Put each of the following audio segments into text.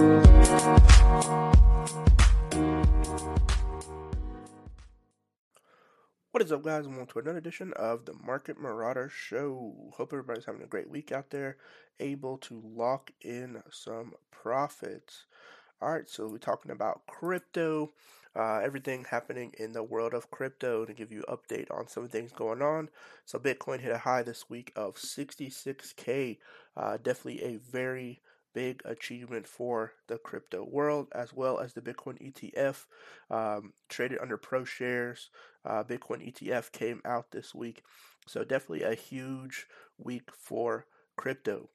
What is up, guys? Welcome to another edition of the Market Marauder Show. Hope everybody's having a great week out there, able to lock in some profits. All right, so we're talking about crypto, uh, everything happening in the world of crypto to give you update on some things going on. So Bitcoin hit a high this week of 66k. Uh, definitely a very big achievement for the crypto world, as well as the Bitcoin ETF um, traded under ProShares. Uh, Bitcoin ETF came out this week, so definitely a huge week for crypto.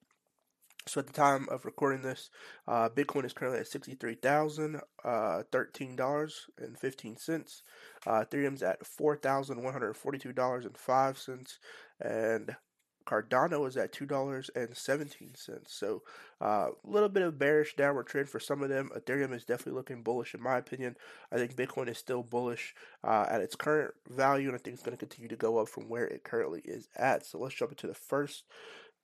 So at the time of recording this, uh, Bitcoin is currently at sixty-three thousand uh, thirteen dollars and fifteen cents. Uh, Ethereum's at four thousand one hundred forty-two dollars and five cents, and Cardano is at two dollars and seventeen cents. So a uh, little bit of bearish downward trend for some of them. Ethereum is definitely looking bullish in my opinion. I think Bitcoin is still bullish uh, at its current value, and I think it's going to continue to go up from where it currently is at. So let's jump into the first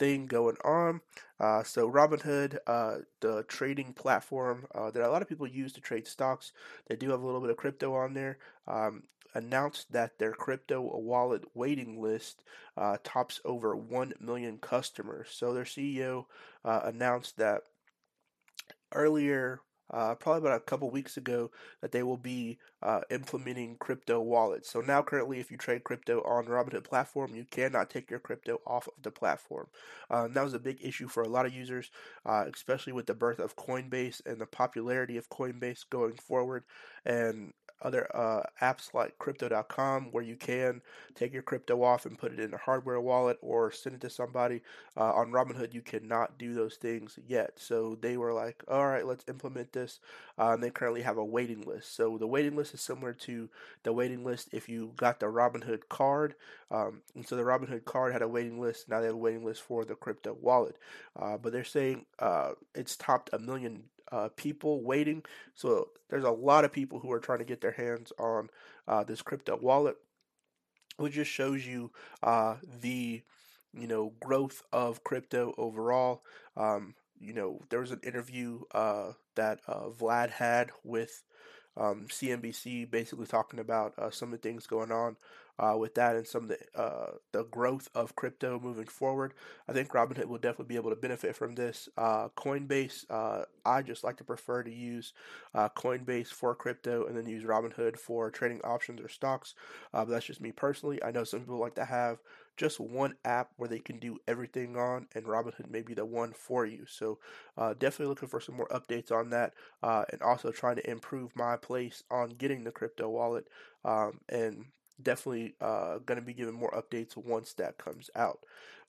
thing going on. Uh, so Robinhood, uh, the trading platform uh, that a lot of people use to trade stocks, they do have a little bit of crypto on there. Um, announced that their crypto wallet waiting list uh, tops over 1 million customers. So their CEO uh, announced that earlier uh, probably about a couple weeks ago that they will be uh, implementing crypto wallets. So now, currently, if you trade crypto on Robinhood platform, you cannot take your crypto off of the platform. Uh, that was a big issue for a lot of users, uh, especially with the birth of Coinbase and the popularity of Coinbase going forward. And other uh, apps like crypto.com where you can take your crypto off and put it in a hardware wallet or send it to somebody. Uh, on Robinhood, you cannot do those things yet. So they were like, all right, let's implement this. Uh, and they currently have a waiting list. So the waiting list is similar to the waiting list if you got the Robinhood card. Um, and so the Robinhood card had a waiting list. Now they have a waiting list for the crypto wallet. Uh, but they're saying uh, it's topped a million uh, people waiting. So there's a lot of people who are trying to get their hands on uh, this crypto wallet, which just shows you uh, the you know growth of crypto overall. Um, you know, there was an interview uh, that uh, Vlad had with um, CNBC, basically talking about uh, some of the things going on uh, with that and some of the uh, the growth of crypto moving forward. I think Robinhood will definitely be able to benefit from this. Uh, Coinbase, uh, I just like to prefer to use uh, Coinbase for crypto and then use Robinhood for trading options or stocks. but that's just me personally. I know some people like to have just one app where they can do everything on, and Robinhood may be the one for you. So, uh, definitely looking for some more updates on that, uh, and also trying to improve my place on getting the crypto wallet. Um, and definitely uh, going to be giving more updates once that comes out.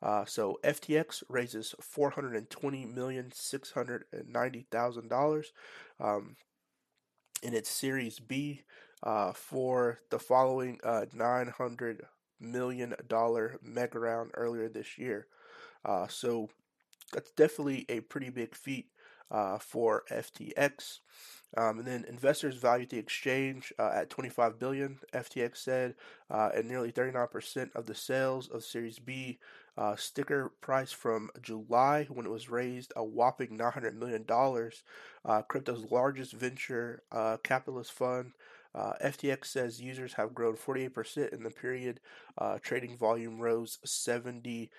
Uh, so FTX raises four hundred and twenty million six hundred and ninety thousand dollars um, in its Series B uh, for the following uh, nine hundred million dollar mega round earlier this year. Uh, so that's definitely a pretty big feat uh, for FTX. Um, and then investors valued the exchange uh, at 25 billion. FTX said, uh, and nearly 39% of the sales of Series B uh, sticker price from July, when it was raised a whopping 900 million dollars. Uh, crypto's largest venture uh, capitalist fund. Uh, FTX says users have grown 48% in the period. trading volume rose 75%.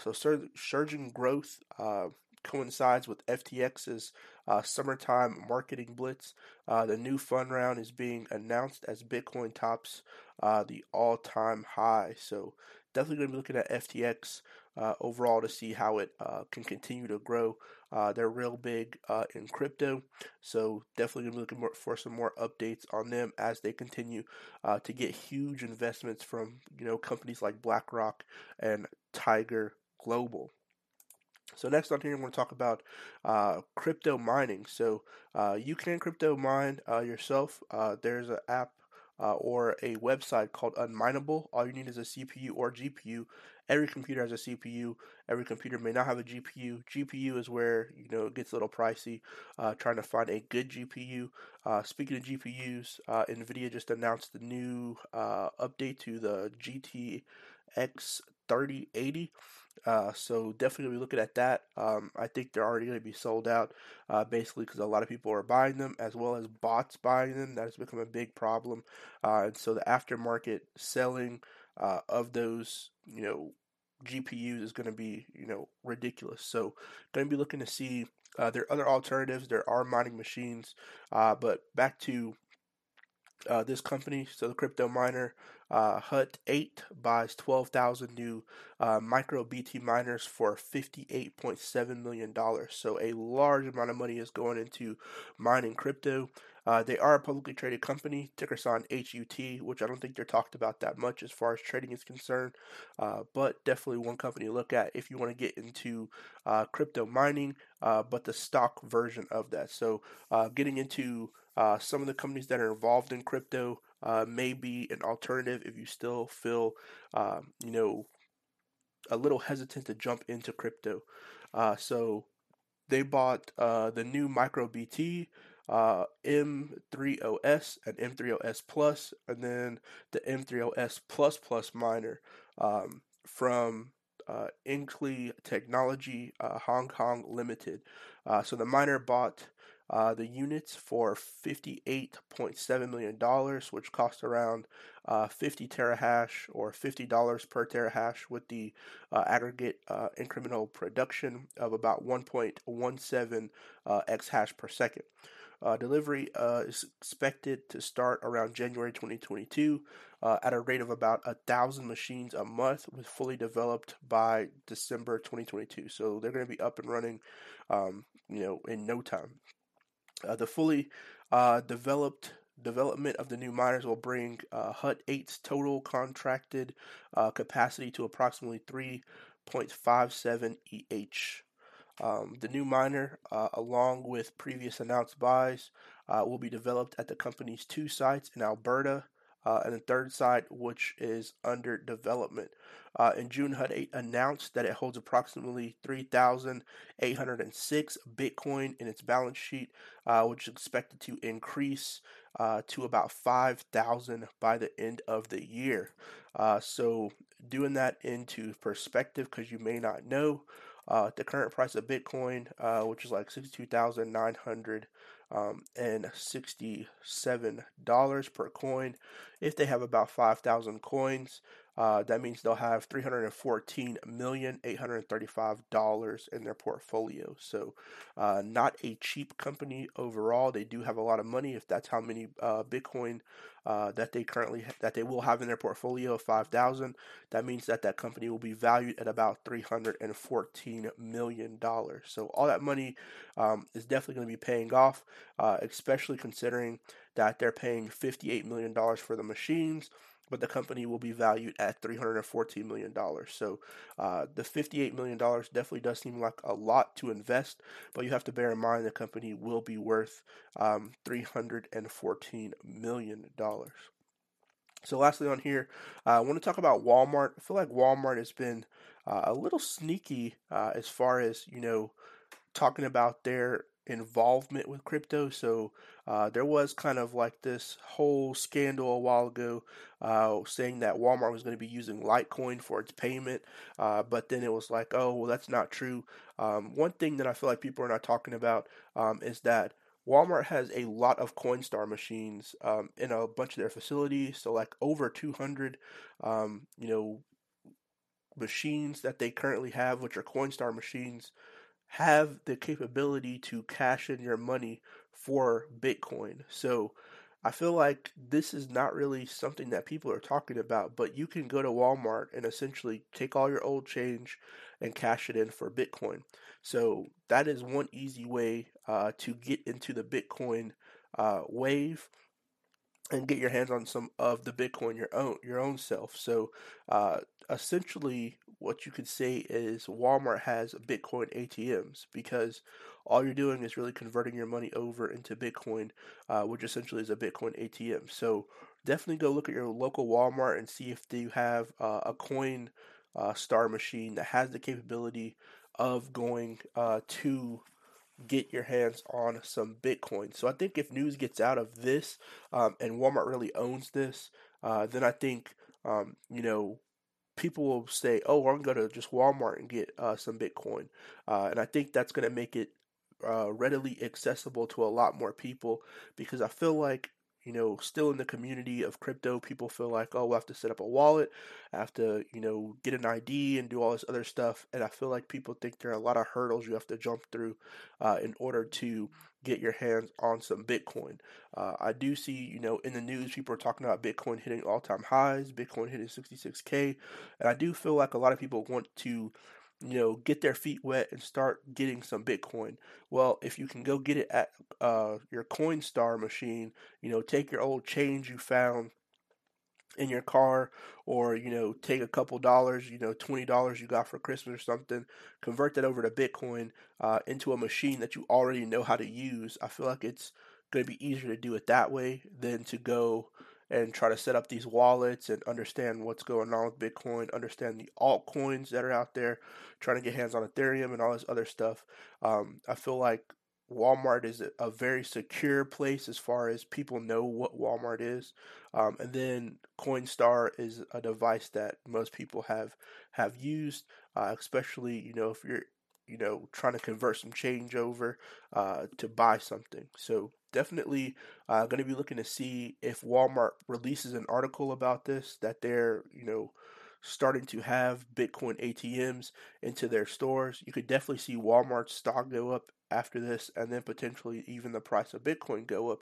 so sur- surging growth coincides with FTX's uh, summertime marketing blitz. Uh, the new fund round is being announced as Bitcoin tops uh, the all time high. So, definitely going to be looking at FTX uh, overall to see how it uh, can continue to grow. Uh, they're real big in crypto, so definitely going to be looking for some more updates on them as they continue to get huge investments from you know companies like BlackRock and Tiger Global. So next on here, I'm going to talk about uh, crypto mining. So uh, you can crypto mine uh, yourself. Uh, there's an app uh, or a website called unMineable. All you need is a CPU or GPU. Every computer has a CPU. Every computer may not have a GPU. GPU is where you know it gets a little pricey. Uh, trying to find a good GPU. speaking of GPUs, Nvidia just announced the new update to the GTX 3080. Uh, so definitely be looking at that. Um, I think they're already going to be sold out, uh, basically because a lot of people are buying them, as well as bots buying them. That has become a big problem, uh, and so the aftermarket selling uh, of those, you know, GPUs is going to be, you know, ridiculous. So, going to be looking to see. Uh, there are other alternatives. There are mining machines, uh, but back to this company, so the crypto miner, uh, Hut 8 buys 12,000 new uh, MicroBT miners for $58.7 million. So a large amount of money is going into mining crypto. Uh, they are a publicly traded company, ticker sign HUT, which I don't think they're talked about that much as far as trading is concerned, uh, but definitely one company to look at if you want to get into uh, crypto mining, uh, but the stock version of that. So uh, getting into uh, some of the companies that are involved in crypto may be an alternative if you still feel, um, you know, a little hesitant to jump into crypto. so they bought the new MicroBT uh, M30S and M30S Plus, and then the M30S Plus Plus miner um, from uh, Technology uh, Hong Kong Limited. Uh, so the miner bought uh, the units for $58.7 million, which cost around uh, 50 terahash or $50 per terahash with the uh, aggregate uh, incremental production of about 1.17 uh, exahash per second. Uh, delivery is expected to start around January 2022 uh, at a rate of about a thousand machines a month, with fully developed by December 2022. So they're going to be up and running, um, you know, in no time. Uh, the fully uh, developed development of the new miners will bring uh, Hut 8's total contracted capacity to approximately 3.57 EH. Um, the new miner, uh, along with previous announced buys, uh, will be developed at the company's two sites in Alberta uh, and the third site, which is under development. Uh, in June, Hut 8 announced that it holds approximately 3,806 Bitcoin in its balance sheet, uh, which is expected to increase uh, to about 5,000 by the end of the year. so, doing that into perspective, because you may not know, uh, the current price of Bitcoin, uh, which is like sixty-two thousand nine hundred um, and sixty-seven dollars per coin. If they have about five thousand coins, uh, that means they'll have three hundred and fourteen million eight hundred thirty-five dollars in their portfolio. So, uh, not a cheap company overall. They do have a lot of money. If that's how many uh, Bitcoin uh, that they currently ha- that they will have in their portfolio of 5000 that means that that company will be valued at about 314 million dollars so all that money um, is definitely going to be paying off uh, especially considering that they're paying 58 million dollars for the machines but the company will be valued at $314 million. So uh, the $58 million definitely does seem like a lot to invest, but you have to bear in mind the company will be worth um, $314 million. So lastly on here, uh, I want to talk about Walmart. I feel like Walmart has been uh, a little sneaky uh, as far as, you know, talking about their involvement with crypto. So uh, there was kind of like this whole scandal a while ago uh, saying that Walmart was going to be using Litecoin for its payment, uh, but then it was like, oh, well, that's not true. Um, one thing that I feel like people are not talking about um, is that Walmart has a lot of Coinstar machines um, in a bunch of their facilities. So like over 200, um, you know, machines that they currently have, which are Coinstar machines have the capability to cash in your money for Bitcoin. So I feel like this is not really something that people are talking about, but you can go to Walmart and essentially take all your old change and cash it in for Bitcoin. So that is one easy way uh, to get into the Bitcoin uh, wave and get your hands on some of the Bitcoin your own your own self. So uh, essentially, what you could say is Walmart has Bitcoin ATMs because all you're doing is really converting your money over into Bitcoin, uh, which essentially is a Bitcoin ATM. So definitely go look at your local Walmart and see if they have uh, a coin uh, star machine that has the capability of going uh, to get your hands on some Bitcoin. So I think if news gets out of this um, and Walmart really owns this, uh, then I think um, you know people will say, "Oh, I'm going to just Walmart and get uh, some Bitcoin," uh, and I think that's going to make it uh, readily accessible to a lot more people because I feel like you know, still in the community of crypto, people feel like, oh, we have to set up a wallet, I have to, you know, get an ID and do all this other stuff. And I feel like people think there are a lot of hurdles you have to jump through uh, in order to get your hands on some Bitcoin. Uh, I do see, you know, in the news, people are talking about Bitcoin hitting all time highs, Bitcoin hitting 66K. And I do feel like a lot of people want to you know, get their feet wet and start getting some Bitcoin. Well, if you can go get it at uh, your Coinstar machine, you know, take your old change you found in your car or you know take a couple dollars you know $20 you got for christmas or something convert that over to bitcoin uh, into a machine that you already know how to use i feel like it's going to be easier to do it that way than to go and try to set up these wallets and understand what's going on with Bitcoin, understand the altcoins that are out there, trying to get hands on Ethereum and all this other stuff. Um, I feel like Walmart is a very secure place as far as people know what Walmart is, um, and then Coinstar is a device that most people have have used, uh, especially you know if you're you know trying to convert some change over uh, to buy something. So definitely uh, going to be looking to see if Walmart releases an article about this that they're you know starting to have Bitcoin ATMs into their stores. You could definitely see Walmart's stock go up after this, and then potentially even the price of Bitcoin go up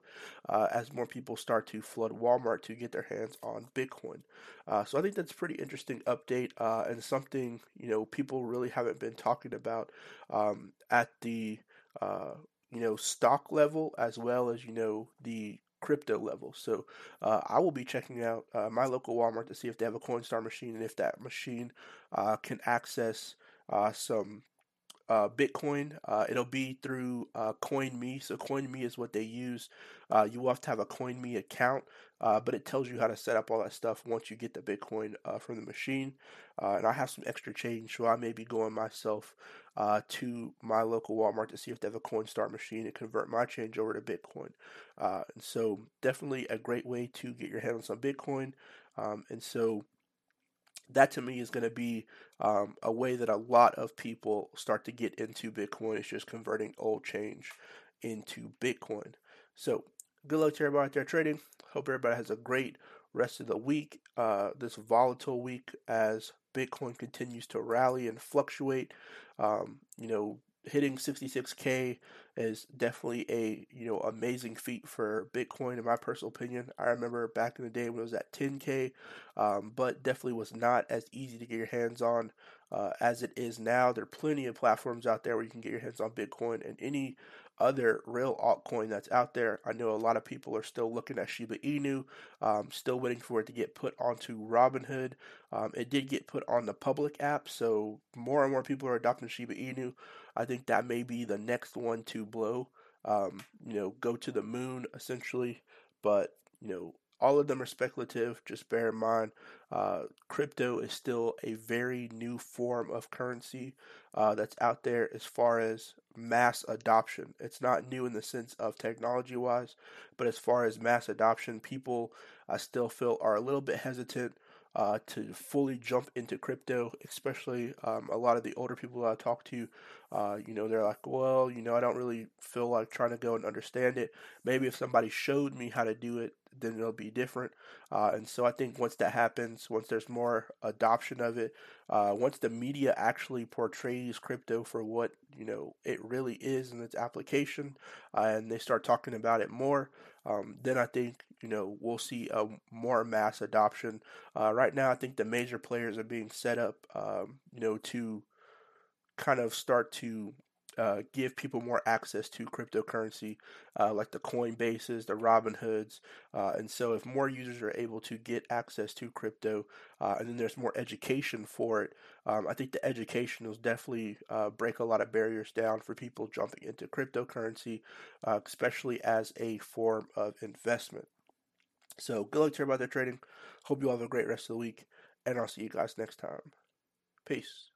uh, as more people start to flood Walmart to get their hands on Bitcoin. Uh, so I think that's pretty interesting update uh, and something you know people really haven't been talking about um, at the uh, you know, stock level as well as, you know, the crypto level. So uh, I will be checking out uh, my local Walmart to see if they have a Coinstar machine and if that machine uh, can access uh, some uh, Bitcoin. Uh, it'll be through CoinMe. So CoinMe is what they use. You will have to have a CoinMe account, but it tells you how to set up all that stuff once you get the Bitcoin from the machine. and I have some extra change, so I may be going myself to my local Walmart to see if they have a Coinstar machine and convert my change over to Bitcoin. Uh, and so definitely a great way to get your hands on Bitcoin. Um, and so that to me is going to be um, a way that a lot of people start to get into Bitcoin. It's just converting old change into Bitcoin. So good luck to everybody out there trading. Hope everybody has a great rest of the week. Uh, this volatile week as Bitcoin continues to rally and fluctuate. Um, you know, hitting 66k is definitely a you know amazing feat for Bitcoin in my personal opinion. I remember back in the day when it was at 10k, um, but definitely was not as easy to get your hands on uh, as it is now. There are plenty of platforms out there where you can get your hands on Bitcoin and any other real altcoin that's out there. I know a lot of people are still looking at Shiba Inu, um, still waiting for it to get put onto Robinhood. Um, it did get put on the public app, so more and more people are adopting Shiba Inu. I think that may be the next one to blow. Um, you know, go to the moon essentially, but you know, all of them are speculative. Just bear in mind, uh, crypto is still a very new form of currency uh, that's out there as far as mass adoption. It's not new in the sense of technology wise, but as far as mass adoption, people I still feel are a little bit hesitant uh, to fully jump into crypto, especially um, a lot of the older people I talk to. Uh, you know, they're like, well, you know, I don't really feel like trying to go and understand it. Maybe if somebody showed me how to do it, then it'll be different. Uh, and so I think once that happens, once there's more adoption of it, uh, once the media actually portrays crypto for what you know it really is in its application, uh, and they start talking about it more, um, then I think you know we'll see a more mass adoption. Uh, right now, I think the major players are being set up, um, you know, to kind of start to uh, give people more access to cryptocurrency, uh, like the Coinbases, the Robinhoods, uh, and so if more users are able to get access to crypto, uh, and then there's more education for it, um, I think the education will definitely uh, break a lot of barriers down for people jumping into cryptocurrency, especially as a form of investment. So good luck to everybody trading. Hope you all have a great rest of the week, and I'll see you guys next time. Peace.